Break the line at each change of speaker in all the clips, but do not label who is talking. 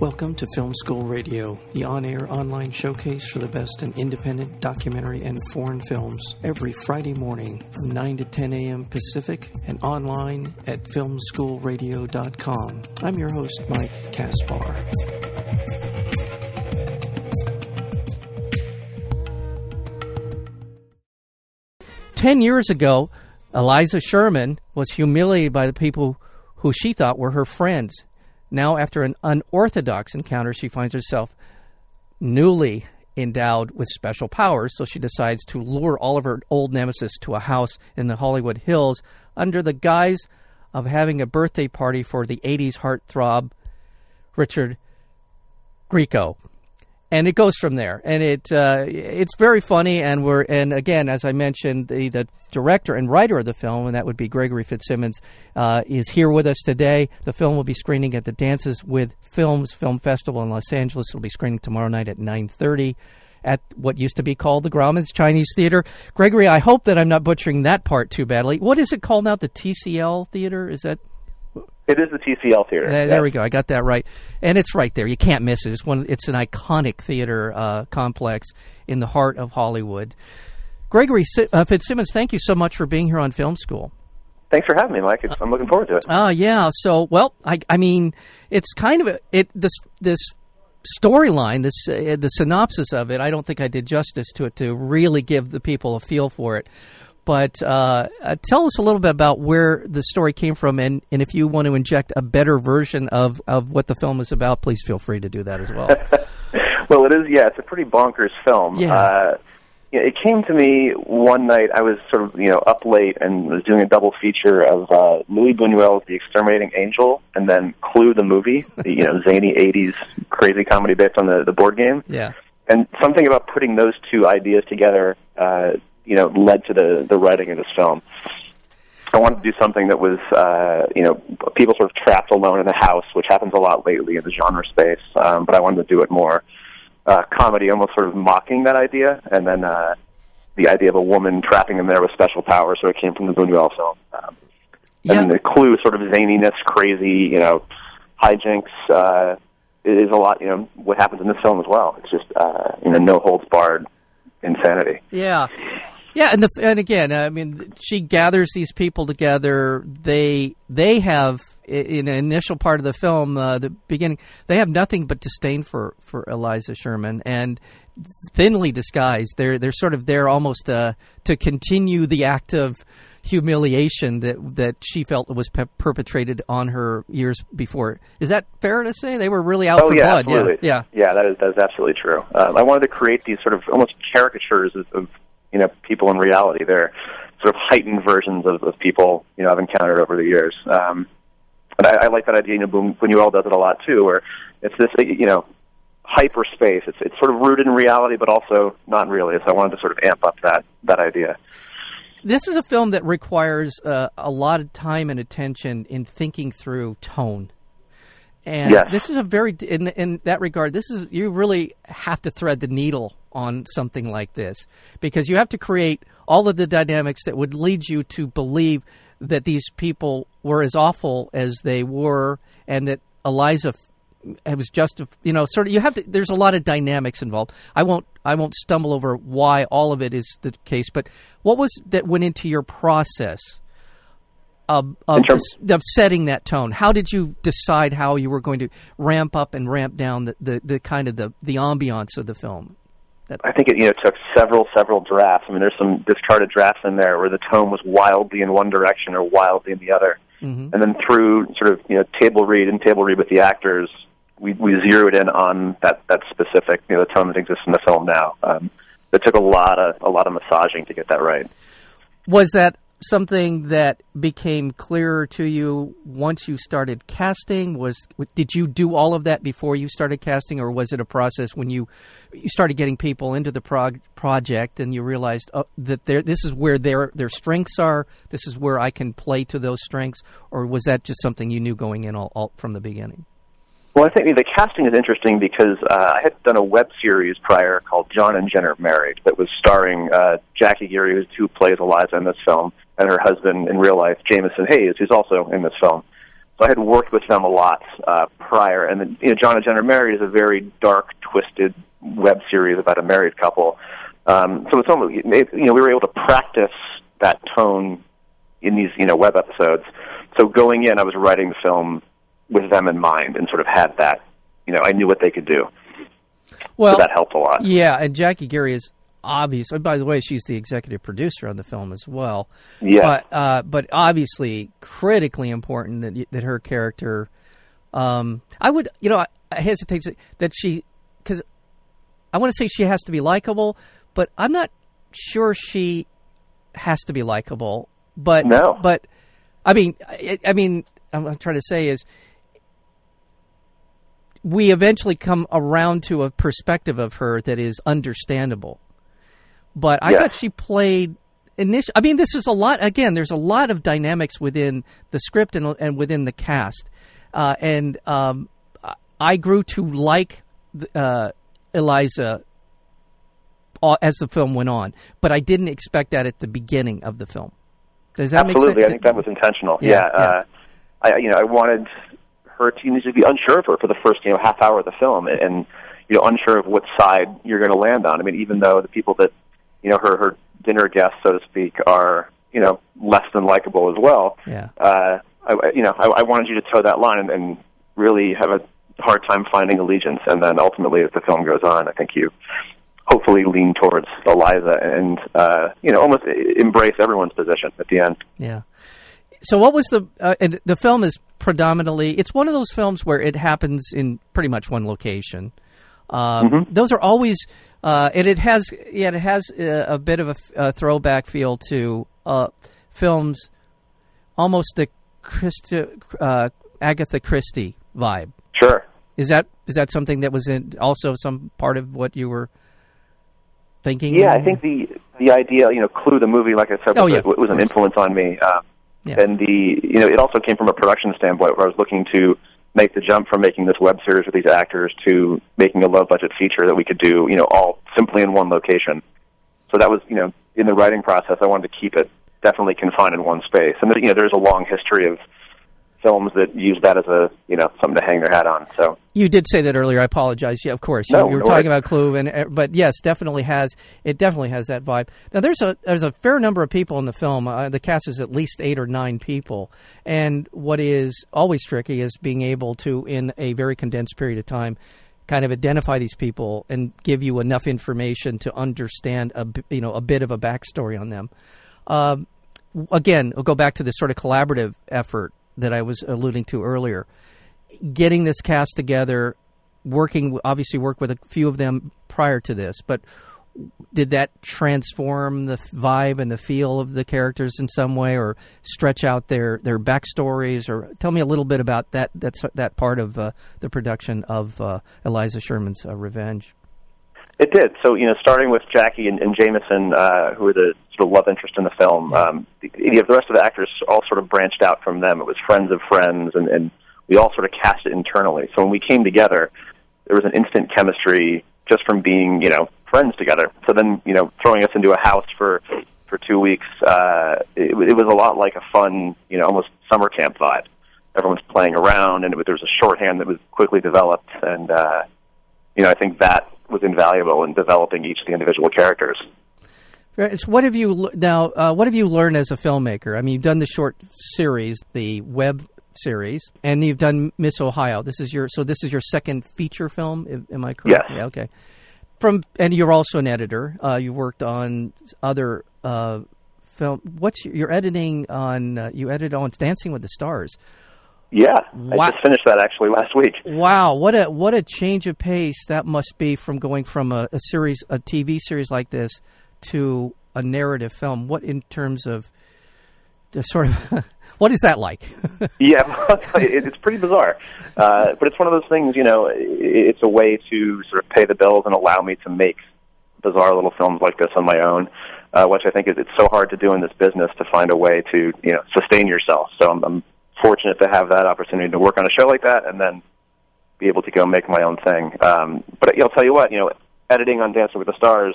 Welcome to Film School Radio, the on air online showcase for the best in independent documentary and foreign films, every Friday morning from 9 to 10 a.m. Pacific and online at filmschoolradio.com. I'm your host, Mike Kaspar. Ten years ago, Eliza Sherman was humiliated by the people who she thought were her friends now, after an unorthodox encounter, she finds herself newly endowed with special powers, so she decides to lure all of her old nemesis to a house in the Hollywood Hills under the guise of having a birthday party for the 80s heartthrob Richard Grieco and it goes from there. And it uh, it's very funny. And we're and again, as I mentioned, the the director and writer of the film, and that would be Gregory Fitzsimmons, uh, is here with us today. The film will be screening at the Dances with Films Film Festival in Los Angeles. It'll be screening tomorrow night at nine thirty. At what used to be called the Grauman's Chinese Theater. Gregory, I hope that I'm not butchering that part too badly. What is it called now? The TCL Theater? Is that
it is the TCL theater.
There, there, we go. I got that right, and it's right there. You can't miss it. It's one. It's an iconic theater uh, complex in the heart of Hollywood. Gregory uh, Fitzsimmons, thank you so much for being here on Film School.
Thanks for having me, Mike. I'm looking forward to it.
Oh uh, yeah. So well, I I mean, it's kind of a, it this this storyline, this uh, the synopsis of it. I don't think I did justice to it to really give the people a feel for it. But uh, uh, tell us a little bit about where the story came from, and, and if you want to inject a better version of, of what the film is about, please feel free to do that as well.
well, it is, yeah, it's a pretty bonkers film.
Yeah. Uh,
it came to me one night. I was sort of, you know, up late and was doing a double feature of uh, Luis Buñuel's The Exterminating Angel and then Clue the movie, the you know zany '80s crazy comedy based on the the board game.
Yeah.
And something about putting those two ideas together uh, you know led to the the writing of this film. I wanted to do something that was, uh, you know, people sort of trapped alone in a house, which happens a lot lately in the genre space. Um, but I wanted to do it more uh, comedy, almost sort of mocking that idea, and then uh, the idea of a woman trapping them there with special powers. So it came from the Buñuel film. Um,
yeah.
And the clue, sort of zaniness, crazy, you know, hijinks. Uh, is a lot, you know, what happens in this film as well. It's just, uh, you know, no holds barred insanity.
Yeah. Yeah, and the, and again, I mean, she gathers these people together. They they have in an initial part of the film, uh, the beginning, they have nothing but disdain for for Eliza Sherman, and thinly disguised, they're they're sort of there almost uh, to continue the act of humiliation that that she felt was pe- perpetrated on her years before. Is that fair to say? They were really out
oh,
for
yeah,
blood.
Absolutely.
Yeah,
yeah, yeah. That is that is absolutely true. Um, I wanted to create these sort of almost caricatures of, of you know people in reality. They're sort of heightened versions of, of people you know I've encountered over the years. Um, but I, I like that idea. You know, Buñuel does it a lot too, where it's this you know hyperspace. It's it's sort of rooted in reality, but also not really. So I wanted to sort of amp up that that idea.
This is a film that requires uh, a lot of time and attention in thinking through tone. And
yes.
this is a very in in that regard. This is you really have to thread the needle on something like this. Because you have to create all of the dynamics that would lead you to believe that these people were as awful as they were and that Eliza was just you know sort of you have to there's a lot of dynamics involved. I won't i won't stumble over why all of it is the case but what was that went into your process of, of, of, setting that tone? How did you decide how you were going to ramp up and ramp down the, the, the kind of the, the ambiance of the film
that I think it you know took several several drafts. I mean, there's some discarded drafts in there where the tone was wildly in one direction or wildly in the other,
mm-hmm.
and then through sort of you know table read and table read with the actors, we we zeroed in on that that specific you know the tone that exists in the film now. Um, it took a lot of a lot of massaging to get that right.
Was that something that became clearer to you once you started casting? Was did you do all of that before you started casting, or was it a process when you you started getting people into the prog- project and you realized uh, that this is where their their strengths are, this is where I can play to those strengths, or was that just something you knew going in all, all from the beginning?
Well, I think the casting is interesting because uh, I had done a web series prior called John and Jen Are Married that was starring uh, Jackie Geary, who plays Eliza in this film, and her husband in real life, Jameson Hayes, who's also in this film. So I had worked with them a lot uh, prior, and then, you know, John and Jen are married is a very dark, twisted web series about a married couple. Um, so it's almost, you know, we were able to practice that tone in these, you know, web episodes. So going in, I was writing the film with them in mind, and sort of had that, you know, I knew what they could do.
Well,
so that helped a lot.
Yeah, and Jackie Geary is obvious. By the way, she's the executive producer on the film as well.
Yeah.
But uh, but obviously critically important that that her character. Um, I would you know I, I hesitate to, that she because I want to say she has to be likable, but I'm not sure she has to be likable. But
No.
but I mean I, I mean I'm, I'm trying to say is we eventually come around to a perspective of her that is understandable. But I thought she played initial. I mean, this is a lot. Again, there's a lot of dynamics within the script and, and within the cast, uh, and um, I grew to like uh, Eliza uh, as the film went on. But I didn't expect that at the beginning of the film. Does that
Absolutely,
make sense?
I think that was intentional.
Yeah,
Yeah,
yeah.
Uh, I you know I wanted her know, to be unsure of her for the first you know half hour of the film, and, and you know unsure of what side you're going to land on. I mean, even though the people that you know her her dinner guests, so to speak, are you know less than likable as well.
Yeah.
Uh, I, I- you know, I, I wanted you to toe that line and, and really have a hard time finding allegiance, and then ultimately, as the film goes on, I think you hopefully lean towards Eliza and uh, you know almost embrace everyone's position at the end.
Yeah. So what was the uh, and the film is predominantly it's one of those films where it happens in pretty much one location. Um, Those are always uh, and it has yeah it has a, a bit of a throwback feel to uh, films, almost the Christi, uh, Agatha Christie vibe.
Sure.
Is that is that something that was in also some part of what you were thinking?
Yeah, I think the the idea, you know, Clue the movie, like I said,
Oh,
was,
yeah,
a, was an influence on me. Uh,
Yeah.
And the you know, it also came from a production standpoint where I was looking to make the jump from making this web series with these actors to making a low budget feature that we could do, you know, all simply in one location. So that was, you know, in the writing process, I wanted to keep it definitely confined in one space. And you know, there's a long history of films that use that as a, you know, something to hang their hat on. So
You did say that earlier. I apologize. Yeah, of course. You,
No,
you were
no
talking
worries.
about Clue, and uh, but yes, definitely has it. Definitely has that vibe. Now, there's a there's a fair number of people in the film. Uh, the cast is at least eight or nine people, and what is always tricky is being able to, in a very condensed period of time, kind of identify these people and give you enough information to understand a you know a bit of a backstory on them. Um, again, we'll go back to the sort of collaborative effort that I was alluding to earlier getting this cast together, working obviously work with a few of them prior to this, but did that transform the vibe and the feel of the characters in some way, or stretch out their their backstories, or tell me a little bit about that that's that part of uh, the production of uh, Eliza Sherman's uh, Revenge.
It did. So, you know, starting with Jackie and, and Jameson, uh, who were the sort of love interest in the film, um, the, the rest of the actors all sort of branched out from them. It was friends of friends, and, and we all sort of cast it internally. So when we came together, there was an instant chemistry just from being, you know, friends together. So then, you know, throwing us into a house for for two weeks, uh, it, it was a lot like a fun, you know, almost summer camp vibe. Everyone's playing around, and it, there was a shorthand that was quickly developed, and uh, you know, I think that was invaluable in developing each of the individual characters.
So what have you now? Uh, what have you learned as a filmmaker? I mean, you've done the short series, the web series, and you've done Miss Ohio. This is your so this is your second feature film. Am- Am I correct?
Yes.
Yeah. Okay. From and you're also an editor. Uh, you worked on other uh, film. What's your, you're editing on? Uh, you edited on Dancing with the Stars.
Yeah,
Wow.
I just finished that actually last week.
Wow, what a what a change of pace that must be from going from a, a series, a TV series like this, to a narrative film. What in terms of the sort of what is that like?
Yeah, it's pretty bizarre, uh, but it's one of those things. You know, it's a way to sort of pay the bills and allow me to make bizarre little films like this on my own, uh, which I think is it's so hard to do in this business to find a way to you know sustain yourself. So I'm, I'm fortunate to have that opportunity to work on a show like that and then be able to go make my own thing. Um, but I'll tell you what, you know, editing on Dancing with the Stars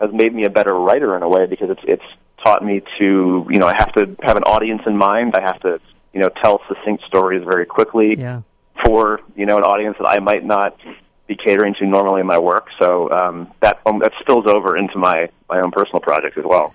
has made me a better writer in a way because it's it's taught me to you know I have to have an audience in mind. I have to you know tell succinct stories very quickly
Yeah.
for you know an audience that I might not be catering to normally in my work. So um, that um, that spills over into my my own personal project as well.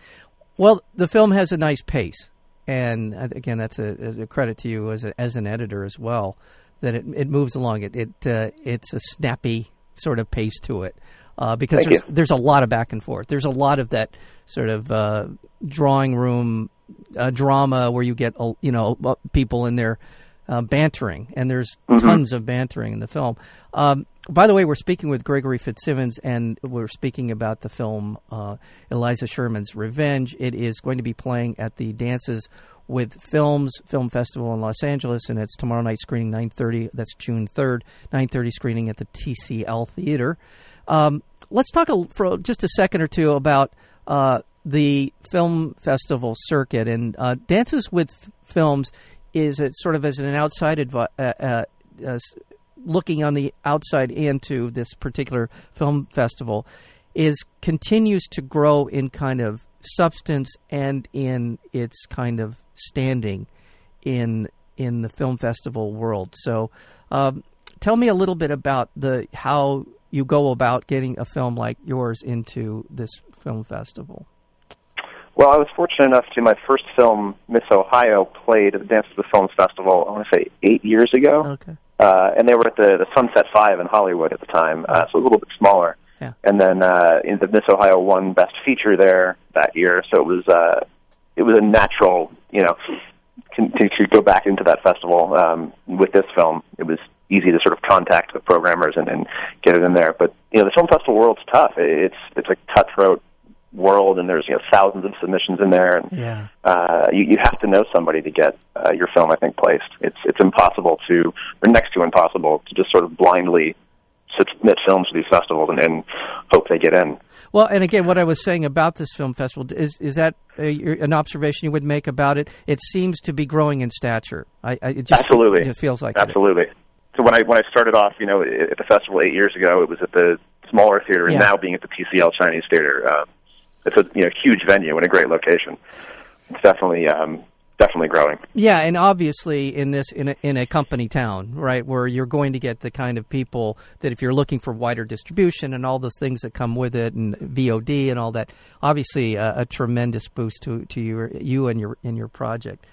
Well, the film has a nice pace, and uh, again, that's a, a credit to you as a, as an editor as well. That it, it moves along. It it uh, it's a snappy sort of pace to it uh, because
Thank
there's
you.
there's a lot of back and forth. There's a lot of that sort of uh, drawing room uh, drama where you get you know uh, people in there uh, bantering, and there's tons of bantering in the film. Um, by the way, we're speaking with Gregory Fitzsimmons, and we're speaking about the film uh, Eliza Sherman's Revenge. It is going to be playing at the Dances with Films Film Festival in Los Angeles, and it's tomorrow night screening 9:30. That's June 3rd, 9:30 screening at the TCL Theater. Um, let's talk a, for just a second or two about uh, the film festival circuit and uh, Dances with Films is it sort of as an outside advi- uh, uh, looking on the outside into this particular film festival is continues to grow in kind of substance and in its kind of standing in in the film festival world. So, um, tell me a little bit about the how you go about getting a film like yours into this film festival.
Well, I was fortunate enough to my first film, Miss Ohio, played at the Dance of the Films Festival. I want to say eight years ago,
Okay.
uh, and they were at the, the Sunset Five in Hollywood at the time, uh, so a little bit smaller.
Yeah.
And then uh, in the Miss Ohio won Best Feature there that year, so it was uh, it was a natural, you know, con- to, to go back into that festival um, with this film. It was easy to sort of contact the programmers and, and get it in there. But you know, the film festival world's tough. It's it's a cutthroat world, and there's you know thousands of submissions in there, and
Yeah.
uh, you, you have to know somebody to get uh, your film, I think, placed. It's it's impossible to, or next to impossible, to just sort of blindly submit films to these festivals and, and hope they get in.
Well, and again, what I was saying about this film festival is is that your- an observation you would make about it? It seems to be growing in stature. I, I it just
Absolutely.
it feels like it.
Absolutely. So when I when I started off, you know, at the festival eight years ago, it was at the smaller theater, and
Yeah.
now being at the TCL Chinese Theater, uh, it's a you know huge venue and a great location. It's definitely um, definitely growing.
Yeah, and obviously in this in a, in a company town, right, where you're going to get the kind of people that if you're looking for wider distribution and all those things that come with it, and VOD and all that, obviously a, a tremendous boost to to your you and your in your project.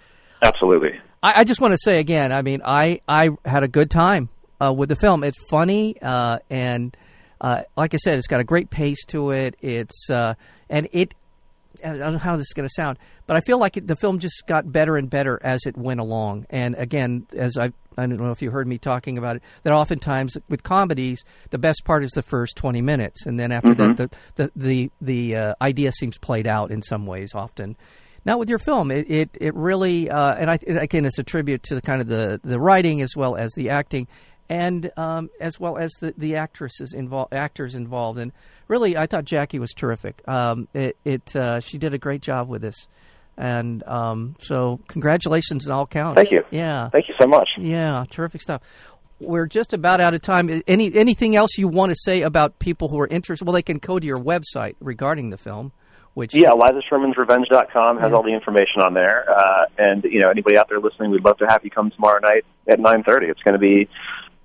Absolutely.
I, I just want to say again, I mean, I I had a good time uh, with the film. It's funny uh, and. Uh, like I said, it's got a great pace to it. It's uh, and it I don't know how this is going to sound, but I feel like it, the film just got better and better as it went along. And again, as I I don't know if you heard me talking about it, that oftentimes with comedies, the best part is the first twenty minutes, and then after that, the the the, the uh, idea seems played out in some ways. Often, not with your film. It it, it really uh, and I again, it's a tribute to the kind of the the writing as well as the acting. And um, as well as the, the actresses involved, actors involved, and really, I thought Jackie was terrific. Um, it, it uh, she did a great job with this, and um, so congratulations on all counts.
Thank you.
Yeah,
Thank you so much.
yeah, terrific stuff. We're just about out of time. Any anything else you want to say about people who are interested? Well, they can go to your website regarding the film, which
Yeah, ElizaSherman'sRevenge.com has all the information on there. Uh, and you know, anybody out there listening, we'd love to have you come tomorrow night at 9:30. It's going to be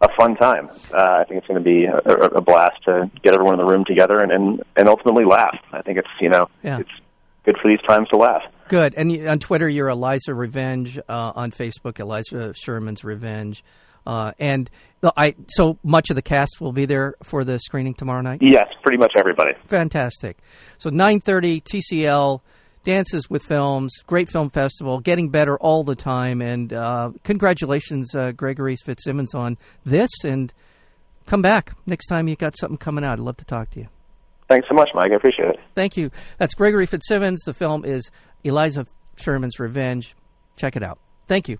a fun time. Uh, I think it's going to be a, a blast to get everyone in the room together and, and and ultimately laugh. I think it's you know
Yeah.
it's good for these times to laugh.
Good. And on Twitter, you're Eliza Revenge. Uh, on Facebook, Eliza Sherman's Revenge. Uh, and the, I so much of the cast will be there for the screening tomorrow night.
Yes, pretty much everybody.
Fantastic. So 9:30 TCL Dances with Films, great film festival, getting better all the time. And uh, congratulations, uh, Gregory Fitzsimmons, on this. And come back next time you got something coming out. I'd love to talk to you.
Thanks so much, Mike. I appreciate it.
Thank you. That's Gregory Fitzsimmons. The film is Eliza Sherman's Revenge. Check it out. Thank you.